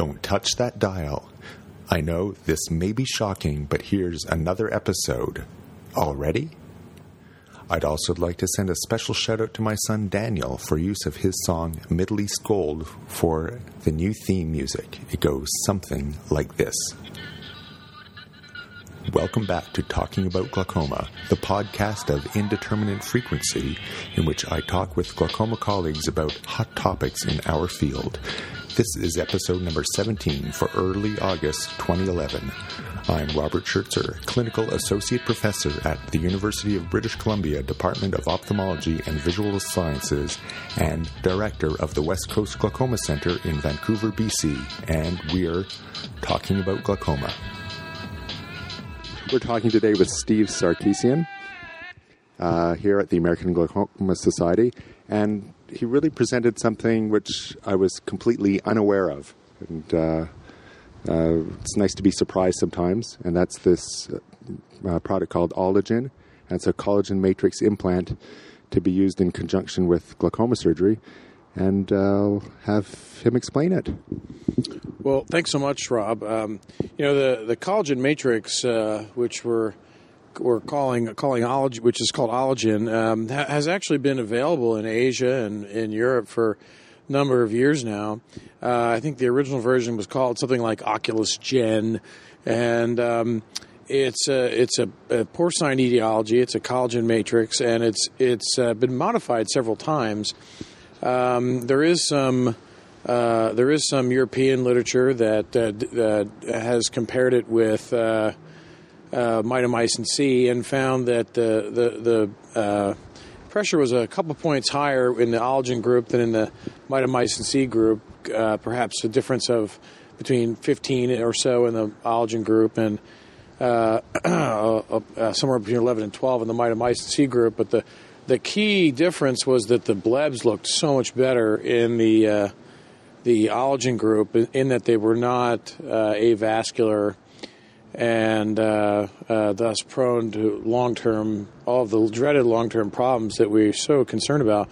Don't touch that dial. I know this may be shocking, but here's another episode. Already? I'd also like to send a special shout out to my son Daniel for use of his song Middle East Gold for the new theme music. It goes something like this. Welcome back to Talking About Glaucoma, the podcast of indeterminate frequency, in which I talk with glaucoma colleagues about hot topics in our field. This is episode number 17 for early August 2011. I'm Robert Schertzer, Clinical Associate Professor at the University of British Columbia Department of Ophthalmology and Visual Sciences and Director of the West Coast Glaucoma Center in Vancouver, BC, and we're talking about glaucoma. We're talking today with Steve Sarkisian uh, here at the American Glaucoma Society, and he really presented something which I was completely unaware of. And uh, uh, it's nice to be surprised sometimes, and that's this uh, product called Ologen. And it's a collagen matrix implant to be used in conjunction with glaucoma surgery. And I'll have him explain it. Well, thanks so much, Rob. Um, you know the the collagen matrix, uh, which we're we're calling calling which is called Ologen, um, ha- has actually been available in Asia and in Europe for a number of years now. Uh, I think the original version was called something like Oculus Gen, and um, it's a it's a, a, porcine etiology. It's a collagen matrix, and it's it's uh, been modified several times. Um, there is some uh, there is some European literature that uh, has compared it with uh, uh, mitomycin C and found that the the, the uh, pressure was a couple points higher in the Ologen group than in the mitomycin C group. Uh, perhaps a difference of between 15 or so in the Ologen group and somewhere between 11 and 12 in the mitomycin C group. But the the key difference was that the blebs looked so much better in the the Ologen group in that they were not uh, avascular and uh, uh, thus prone to long term, all of the dreaded long term problems that we're so concerned about.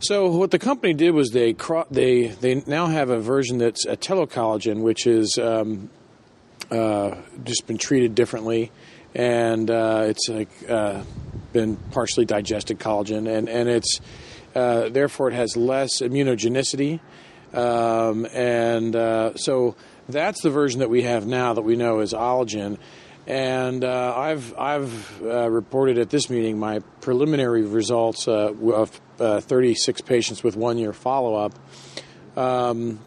So what the company did was they they they now have a version that's a telocollagen, which is um, uh, just been treated differently, and uh, it's like uh, been partially digested collagen, and and it's therefore it has less immunogenicity. Um, and uh, so that's the version that we have now that we know is Ologen. And uh, I've I've uh, reported at this meeting my preliminary results uh, of uh, 36 patients with one year follow up, um,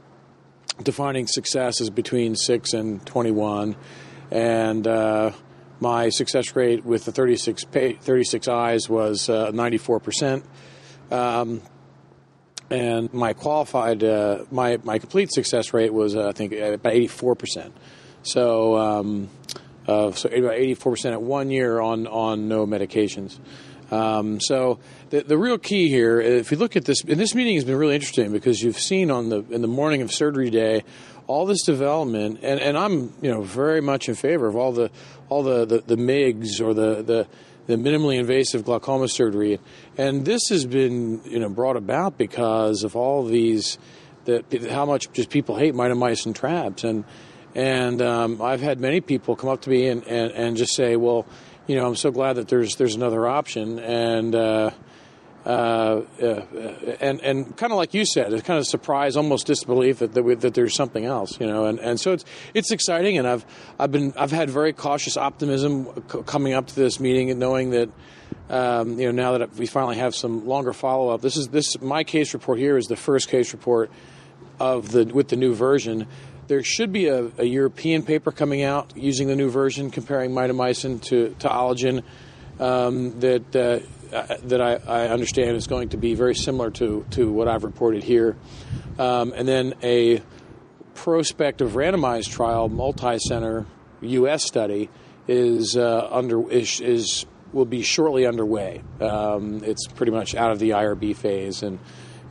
defining success as between six and 21, and uh, my success rate with the 36 pa- 36 eyes was 94 percent. Um, and my qualified uh, my my complete success rate was uh, I think about eighty four percent. So um, uh, so about eighty four percent at one year on on no medications. Um, so the the real key here, if you look at this, and this meeting has been really interesting because you've seen on the in the morning of surgery day all this development, and, and I'm you know very much in favor of all the all the the, the MIGS or the the the minimally invasive glaucoma surgery, and this has been you know brought about because of all these that how much just people hate mitomycin trabs. and and um, I've had many people come up to me and, and, and just say, well, you know, I'm so glad that there's there's another option, and uh, uh, uh, and and kind of like you said, it's kind of surprise, almost disbelief that that, we, that, there's something else, you know, and, and so it's it's exciting, and I've I've been I've had very cautious optimism coming up to this meeting and knowing that. Um, you know, now that we finally have some longer follow up, this is this my case report here is the first case report of the with the new version. There should be a, a European paper coming out using the new version, comparing mitomycin to to Ologen. Um, that uh, uh, that I, I, understand is going to be very similar to, to what I've reported here. Um, and then a prospective randomized trial, multi-center U.S. study is uh, under is, is, will be shortly underway. Um, it's pretty much out of the IRB phase and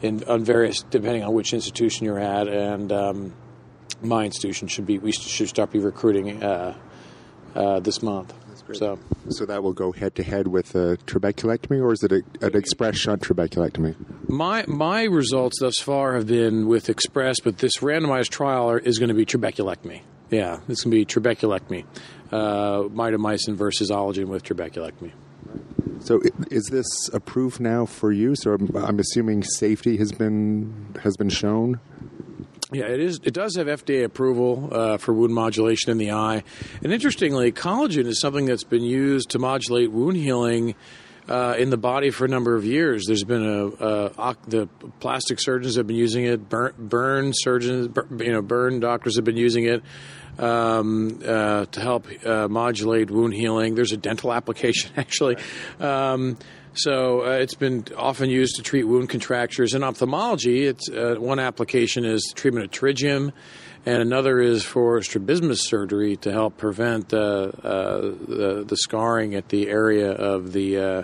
in on various depending on which institution you're at and um, my institution should be we should start be recruiting uh, uh, this month. So, So that will go head to head with a trabeculectomy, or is it a, an express shunt trabeculectomy? my my results thus far have been with Express, but this randomized trial are- is going to be trabeculectomy. Yeah, it's going to be trabeculectomy, uh, mitomycin versus Ologen with trabeculectomy. So is this approved now for use, or I'm, I'm assuming safety has been has been shown? Yeah, it is. It does have FDA approval uh, for wound modulation in the eye, and interestingly, collagen is something that's been used to modulate wound healing uh, in the body for a number of years. There's been a, a the plastic surgeons have been using it. Burn, burn surgeons, you know, burn doctors have been using it um, uh, to help uh, modulate wound healing. There's a dental application actually. Um, so uh, it's been often used to treat wound contractures. In ophthalmology, it's uh, one application is treatment of pterygium, and another is for strabismus surgery to help prevent uh, the, the scarring at the area of the uh,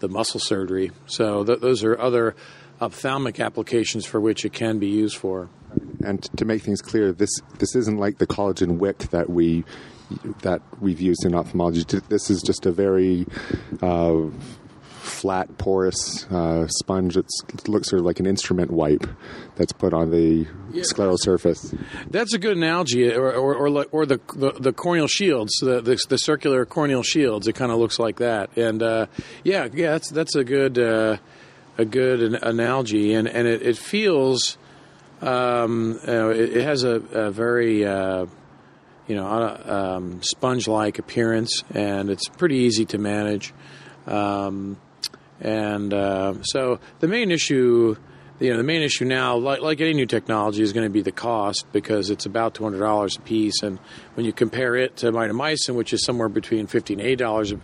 the muscle surgery. So th- those are other ophthalmic applications for which it can be used for. And to make things clear, this this isn't like the collagen wick that we that we've used in ophthalmology. This is just a very uh, flat, porous uh, sponge. It's, it looks sort of like an instrument wipe that's put on the scleral surface. That's a good analogy, or or, or, or the, the the corneal shields, the, the the circular corneal shields. It kind of looks like that, and uh, yeah, yeah, that's that's a good uh, a good an- analogy, and and it, it feels, um, it, it has a, a very uh, you know uh, um, sponge like appearance, and it's pretty easy to manage. Um, and uh, so the main issue, you know, the main issue now, like, like any new technology, is going to be the cost because it's about two hundred dollars a piece, and when you compare it to mitomycin, which is somewhere between fifty and eighty dollars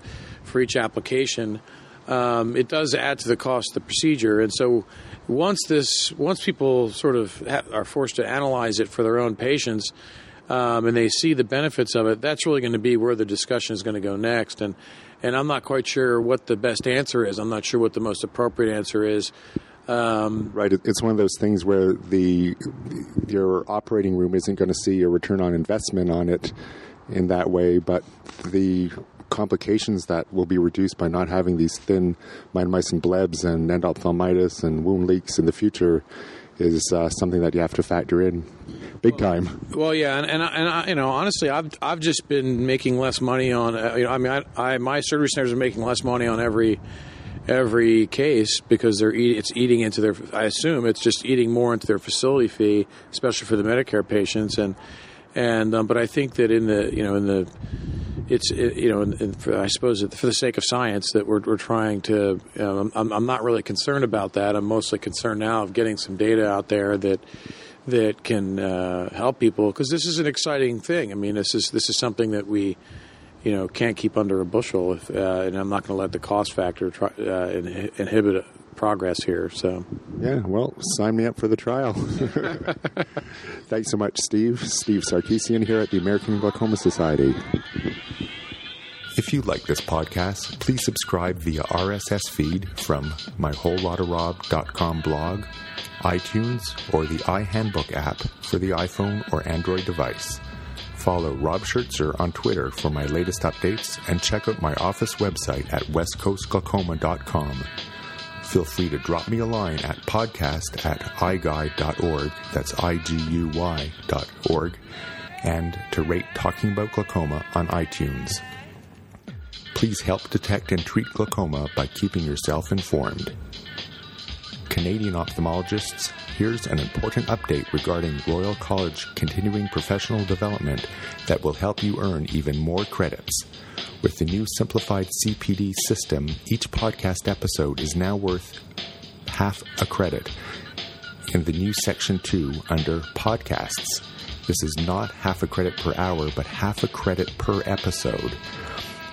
for each application, um, it does add to the cost of the procedure. And so once this, once people sort of ha- are forced to analyze it for their own patients, um, and they see the benefits of it, that's really going to be where the discussion is going to go next. And and I'm not quite sure what the best answer is. I'm not sure what the most appropriate answer is. Um, Right. It's one of those things where the your operating room isn't going to see a return on investment on it in that way, but the complications that will be reduced by not having these thin mitomycin blebs and endophthalmitis and wound leaks in the future is uh, something that you have to factor in big time. well, yeah, and and, I, and I, you know, honestly, I've I've just been making less money on. Uh, you know, I mean, I, I my surgery centers are making less money on every every case because they're eat, it's eating into their. I assume it's just eating more into their facility fee, especially for the Medicare patients, and and um, but I think that in the you know in the it's it, you know, and, and for, I suppose for the sake of science that we're, we're trying to. Um, I'm, I'm not really concerned about that. I'm mostly concerned now of getting some data out there that that can uh, help people because this is an exciting thing. I mean, this is this is something that we you know can't keep under a bushel, if, uh, and I'm not going to let the cost factor try, uh, in, inhibit progress here. So. Yeah, well, sign me up for the trial. Thanks so much, Steve. Steve Sarkisian here at the American Glaucoma Society. If you like this podcast, please subscribe via RSS feed from myWholeLotofRob.com blog, iTunes, or the iHandbook app for the iPhone or Android device. Follow Rob Schertzer on Twitter for my latest updates and check out my office website at westcoastglaucoma.com. Feel free to drop me a line at podcast at iguy.org, that's I-G-U-Y dot org, and to rate Talking About Glaucoma on iTunes. Please help detect and treat glaucoma by keeping yourself informed. Canadian ophthalmologists, here's an important update regarding Royal College continuing professional development that will help you earn even more credits. With the new simplified CPD system, each podcast episode is now worth half a credit in the new section 2 under podcasts. This is not half a credit per hour, but half a credit per episode.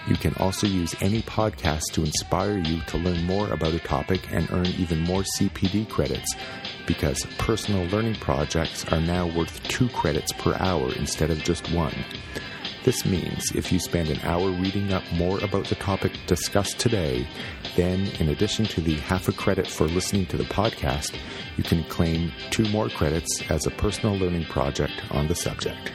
You can also use any podcast to inspire you to learn more about a topic and earn even more CPD credits because personal learning projects are now worth two credits per hour instead of just one. This means if you spend an hour reading up more about the topic discussed today, then in addition to the half a credit for listening to the podcast, you can claim two more credits as a personal learning project on the subject.